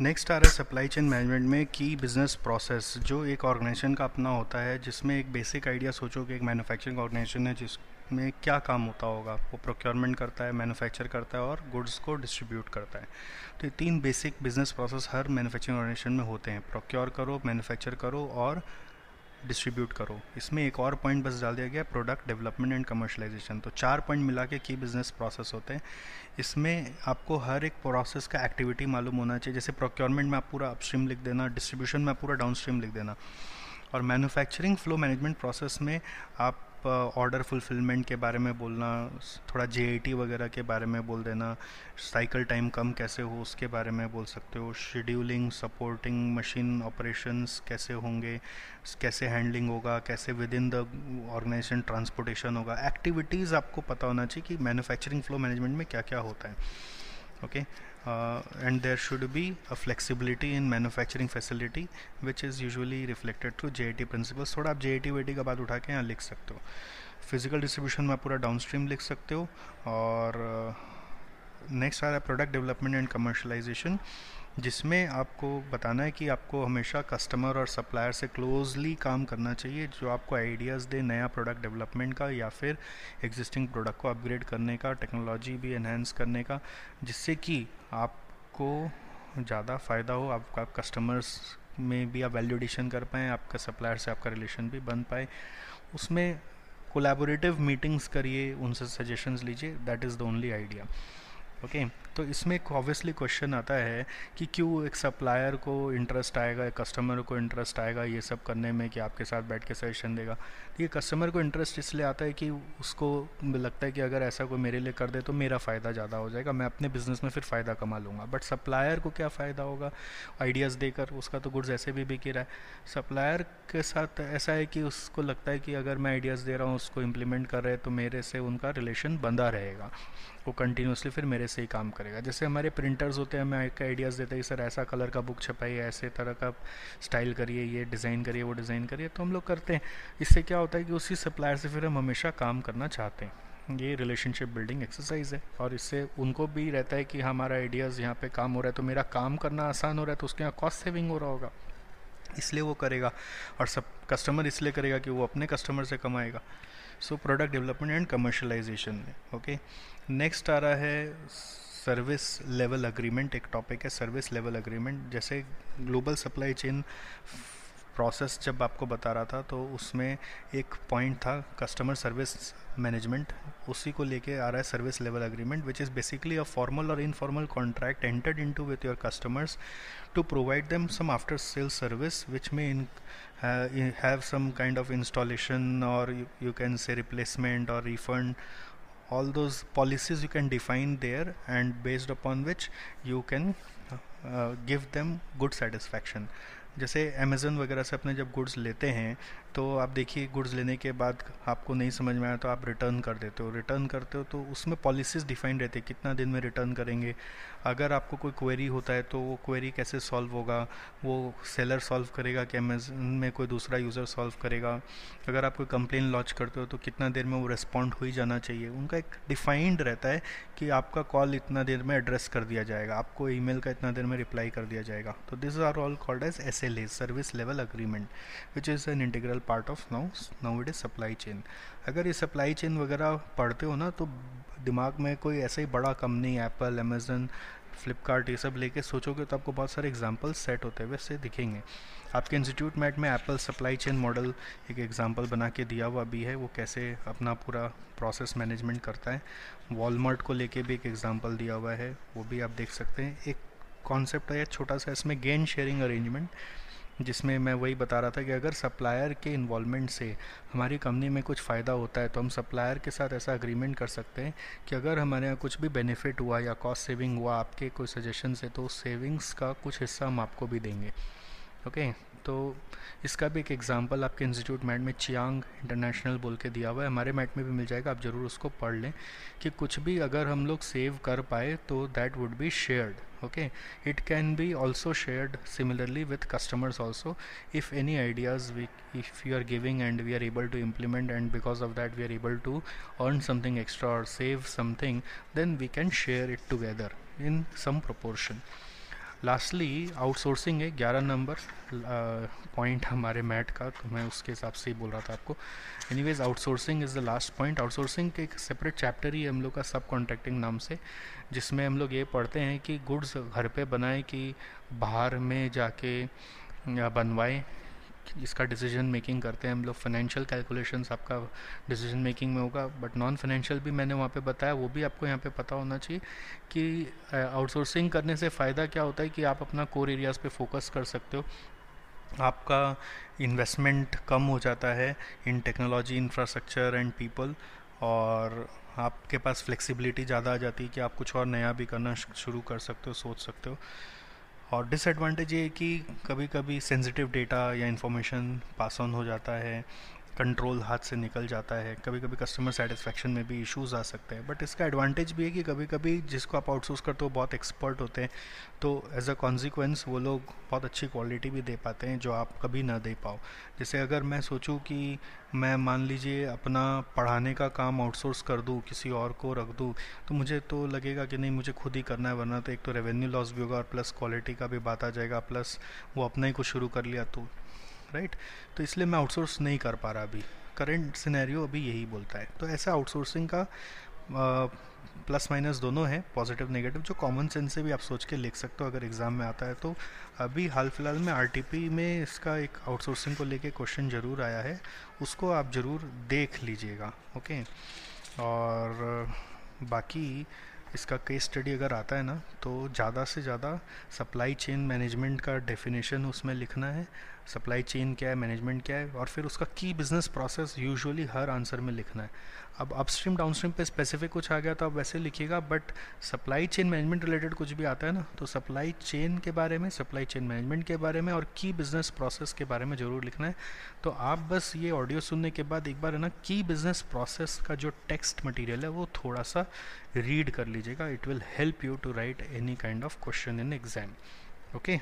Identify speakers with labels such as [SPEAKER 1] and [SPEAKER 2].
[SPEAKER 1] Next आ रहा है सप्लाई चेन मैनेजमेंट में की बिज़नेस प्रोसेस जो एक ऑर्गेनाइजेशन का अपना होता है, जिसमें एक बेसिक आइडिया सोचो कि एक मैन्युफैक्चरिंग ऑर्गेनाइजेशन है, जिसमें क्या काम होता होगा। वो प्रोक्योरमेंट करता है मैन्युफैक्चर करता है और गुड्स को डिस्ट्रीब्यूट करता है। तो ये तीन बेसिक बिज़नेस प्रोसेस हर मैन्युफैक्चरिंग ऑर्गेनाइजेशन में होते हैं। प्रोक्योर करो मैन्युफैक्चर करो और डिस्ट्रीब्यूट करो। इसमें एक और पॉइंट बस डाल दिया गया प्रोडक्ट डेवलपमेंट एंड कमर्शलाइजेशन तो चार पॉइंट मिला के की बिज़नेस प्रोसेस होते हैं। इसमें आपको हर एक प्रोसेस का एक्टिविटी मालूम होना चाहिए। जैसे प्रोक्योरमेंट में आप पूरा अपस्ट्रीम लिख देना डिस्ट्रीब्यूशन में आप पूरा डाउनस्ट्रीम लिख देना। और मैन्युफैक्चरिंग फ्लो मैनेजमेंट प्रोसेस में आप ऑर्डर फुलफिलमेंट के बारे में बोलना, थोड़ा जे वगैरह के बारे में बोल देना साइकिल टाइम कम कैसे हो उसके बारे में बोल सकते हो शेड्यूलिंग सपोर्टिंग मशीन ऑपरेशंस कैसे होंगे, कैसे हैंडलिंग होगा, कैसे within the organisation transportation होगा एक्टिविटीज़ आपको पता होना चाहिए कि मैन्युफैक्चरिंग फ्लो मैनेजमेंट में क्या क्या होता है। Okay and there should be a flexibility in manufacturing facility which is usually reflected through J I principles थोड़ा आप जे आई टी टी का बात उठा के यहाँ लिख सकते हो। फ़िज़िकल डिस्ट्रीब्यूशन में आप पूरा डाउन स्ट्रीम लिख सकते हो। और नेक्स्ट uh, आ रहा है प्रोडक्ट डेवलपमेंट एंड कमर्शलाइजेशन जिसमें आपको बताना है कि आपको हमेशा कस्टमर और सप्लायर से क्लोजली काम करना चाहिए, जो आपको आइडियाज़ दे नया प्रोडक्ट डेवलपमेंट का या फिर एग्जिस्टिंग प्रोडक्ट को अपग्रेड करने का टेक्नोलॉजी भी एनहेंस करने का, जिससे कि आपको ज़्यादा फ़ायदा हो, आपका कस्टमर्स में भी आप वैल्यू एडिशन कर पाएँ, आपका सप्लायर से आपका रिलेशन भी बन पाए। उसमें कोलैबोरेटिव मीटिंग्स करिए, उनसे सजेशंस लीजिए that is the only idea okay okay, तो इसमें एक ऑब्वियसली क्वेश्चन आता है कि क्यों एक सप्लायर को इंटरेस्ट आएगा एक कस्टमर को इंटरेस्ट आएगा ये सब करने में कि आपके साथ बैठ के सजेशन देगा। तो ये कस्टमर को इंटरेस्ट इसलिए आता है कि उसको लगता है कि अगर ऐसा कोई मेरे लिए कर दे तो मेरा फ़ायदा ज़्यादा हो जाएगा मैं अपने बिज़नेस में फिर फ़ायदा कमा लूँगा। बट सप्लायर को क्या फ़ायदा होगा? आइडियाज़ देकर उसका तो गुड्स ऐसे भी बिक रहा है। सप्लायर के साथ ऐसा है कि उसको लगता है कि अगर मैं आइडियाज़ दे रहा हूँ उसको इम्प्लीमेंट कर रहे तो मेरे से उनका रिलेशन बंधा रहेगा। वो कंटिन्यूसली फिर मेरे से ही काम करेगा। जैसे हमारे प्रिंटर्स होते हैं, हमें एक आइडियाज़ देते हैं सर, ऐसा कलर का बुक छपाइए, ऐसे तरह का स्टाइल करिए, ये डिज़ाइन करिए, वो डिज़ाइन करिए। तो हम लोग करते हैं। इससे क्या होता है कि उसी सप्लायर से फिर हम हमेशा काम करना चाहते हैं। ये रिलेशनशिप बिल्डिंग एक्सरसाइज है और इससे उनको भी रहता है कि हमारा आइडियाज़ यहाँ पे काम हो रहा है तो मेरा काम करना आसान हो रहा है तो उसके यहाँ कॉस्ट सेविंग हो रहा होगा। इसलिए वो करेगा और सब कस्टमर इसलिए करेगा कि वो अपने कस्टमर से कमाएगा। So product development and commercialisation में ओके नेक्स्ट आ रहा है सर्विस लेवल अग्रीमेंट एक टॉपिक है सर्विस लेवल अग्रीमेंट जैसे ग्लोबल सप्लाई चेन प्रोसेस जब आपको बता रहा था तो उसमें एक पॉइंट था कस्टमर सर्विस मैनेजमेंट उसी को लेके आ रहा है service level agreement which is basically a formal और informal contract entered into with your customers to provide them some after sale service which में in have some kind of installation और you can say replacement और refund those policies you can define there and based upon which you can uh, give them good satisfaction. जैसे Amazon वगैरह से अपने जब goods लेते हैं तो आप देखिए गुड्स लेने के बाद आपको नहीं समझ में आया तो आप रिटर्न कर देते हो। रिटर्न करते हो तो उसमें पॉलिसीज़ डिफाइंड रहती है, कितना दिन में रिटर्न करेंगे। अगर आपको कोई क्वेरी होता है तो वो क्वेरी कैसे सॉल्व होगा? वो सेलर सॉल्व करेगा कि अमेजन में कोई दूसरा यूज़र सॉल्व करेगा। अगर आप कोई कंप्लेन लॉन्च करते हो तो कितना देर में वो रिस्पॉन्ड हो ही जाना चाहिए। उनका एक डिफाइंड रहता है कि आपका कॉल इतना देर में एड्रेस कर दिया जाएगा। आपको ईमेल का इतना देर में रिप्लाई कर दिया जाएगा। तो this are all called as S L A service level agreement which is an integral part of now now it is supply chain अगर ये सप्लाई चेन वगैरह पढ़ते हो ना तो दिमाग में कोई ऐसा ही बड़ा कंपनी एप्पल अमेज़न फ्लिपकार्ट ये सब लेके सोचोगे तो आपको बहुत सारे एग्जांपल सेट होते हैं वैसे दिखेंगे। आपके इंस्टीट्यूट मैट में एप्पल सप्लाई चेन मॉडल एक एग्ज़ाम्पल बना के दिया हुआ भी है, वो कैसे अपना पूरा प्रोसेस मैनेजमेंट करता है। वॉलमार्ट को लेके भी एक एग्ज़ाम्पल दिया हुआ है, वो भी आप देख सकते हैं। एक कॉन्सेप्ट है, छोटा सा इसमें गेन शेयरिंग अरेंजमेंट जिसमें मैं वही बता रहा था कि अगर सप्लायर के इन्वॉलमेंट से हमारी कंपनी में कुछ फ़ायदा होता है तो हम सप्लायर के साथ ऐसा अग्रीमेंट कर सकते हैं कि अगर हमारे यहाँ कुछ भी बेनिफिट हुआ या कॉस्ट सेविंग हुआ, आपके कोई सजेशन से तो सेविंग्स का कुछ हिस्सा हम आपको भी देंगे। ओके तो इसका भी एक एग्जांपल आपके इंस्टीट्यूट मैट में चियांग इंटरनेशनल बोल के दिया हुआ है। हमारे मैट में भी मिल जाएगा, आप ज़रूर उसको पढ़ लें कि कुछ भी अगर हम लोग सेव कर पाए तो that would be shared okay it can be also shared similarly with customers also if any ideas we if you are giving and we are able to implement and because of that we are able to earn something extra और save something then we can share it together in some proportion lastly outsourcing है ग्यारह नंबर point हमारे मैट का तो मैं उसके हिसाब से ही बोल रहा था आपको। Anyways outsourcing is the last point outsourcing के एक सेपरेट चैप्टर ही हम लोग का सब कॉन्ट्रैक्टिंग नाम से, जिसमें हम लोग ये पढ़ते हैं कि गुड्स घर पे बनाए कि बाहर में जाके बनवाएँ इसका डिसीज़न मेकिंग करते हैं हम लोग। फाइनेंशियल कैलकुलेशन आपका डिसीज़न मेकिंग में होगा बट नॉन फाइनेंशियल भी मैंने वहाँ पे बताया, वो भी आपको यहाँ पे पता होना चाहिए कि आउटसोर्सिंग करने से फ़ायदा क्या होता है कि आप अपना कोर एरियाज़ पे फोकस कर सकते हो। आपका इन्वेस्टमेंट कम हो जाता है in technology infrastructure and people और आपके पास फ्लेक्सिबिलिटी ज़्यादा आ जाती है कि आप कुछ और नया भी करना शुरू कर सकते हो, सोच सकते हो। और डिसएडवांटेज ये है कि कभी कभी सेंसिटिव डेटा या इन्फॉर्मेशन पास ऑन हो जाता है। कंट्रोल हाथ से निकल जाता है। कभी कभी कस्टमर सेटिस्फेक्शन में भी इश्यूज़ आ सकते हैं। बट इसका एडवांटेज भी है कि कभी कभी जिसको आप आउटसोर्स करते हो बहुत एक्सपर्ट होते हैं। तो एज अ कॉन्सिक्वेंस वो लोग बहुत अच्छी क्वालिटी भी दे पाते हैं, जो आप कभी ना दे पाओ। जैसे अगर मैं सोचूँ कि मैं मान लीजिए अपना पढ़ाने का काम आउटसोर्स कर दूँ, किसी और को रख दूँ तो मुझे तो लगेगा कि नहीं, मुझे खुद ही करना है, वरना तो एक तो रेवेन्यू लॉस भी होगा और प्लस क्वालिटी का भी बात आ जाएगा प्लस वो अपना ही कुछ शुरू कर लिया तो। राइट? तो इसलिए मैं आउटसोर्स नहीं कर पा रहा अभी। करेंट सिनेरियो अभी यही बोलता है। तो ऐसा आउटसोर्सिंग का प्लस माइनस दोनों है पॉजिटिव नेगेटिव जो कॉमन सेंस से भी आप सोच के लिख सकते हो अगर एग्ज़ाम में आता है। तो अभी हाल फ़िलहाल में आरटीपी में इसका एक आउटसोर्सिंग को लेके क्वेश्चन ज़रूर आया है। उसको आप ज़रूर देख लीजिएगा, ओके? और बाकी इसका केस स्टडी अगर आता है ना तो ज़्यादा से ज़्यादा सप्लाई चेन मैनेजमेंट का डेफिनेशन उसमें लिखना है। सप्लाई चेन क्या है मैनेजमेंट क्या है, और फिर उसका की बिज़नेस प्रोसेस यूजुअली हर आंसर में लिखना है। अब अपस्ट्रीम डाउनस्ट्रीम पे स्पेसिफिक कुछ आ गया तो आप वैसे लिखिएगा but supply chain management related कुछ भी आता है ना तो सप्लाई चेन के बारे में सप्लाई चेन मैनेजमेंट के बारे में और की बिज़नेस प्रोसेस के बारे में ज़रूर लिखना है। तो आप बस ये ऑडियो सुनने के बाद एक बार है ना की बिज़नेस प्रोसेस का जो टेक्स्ट मटीरियल है, वो थोड़ा सा रीड कर लीजिएगा। It will help you to write any kind of question in exam okay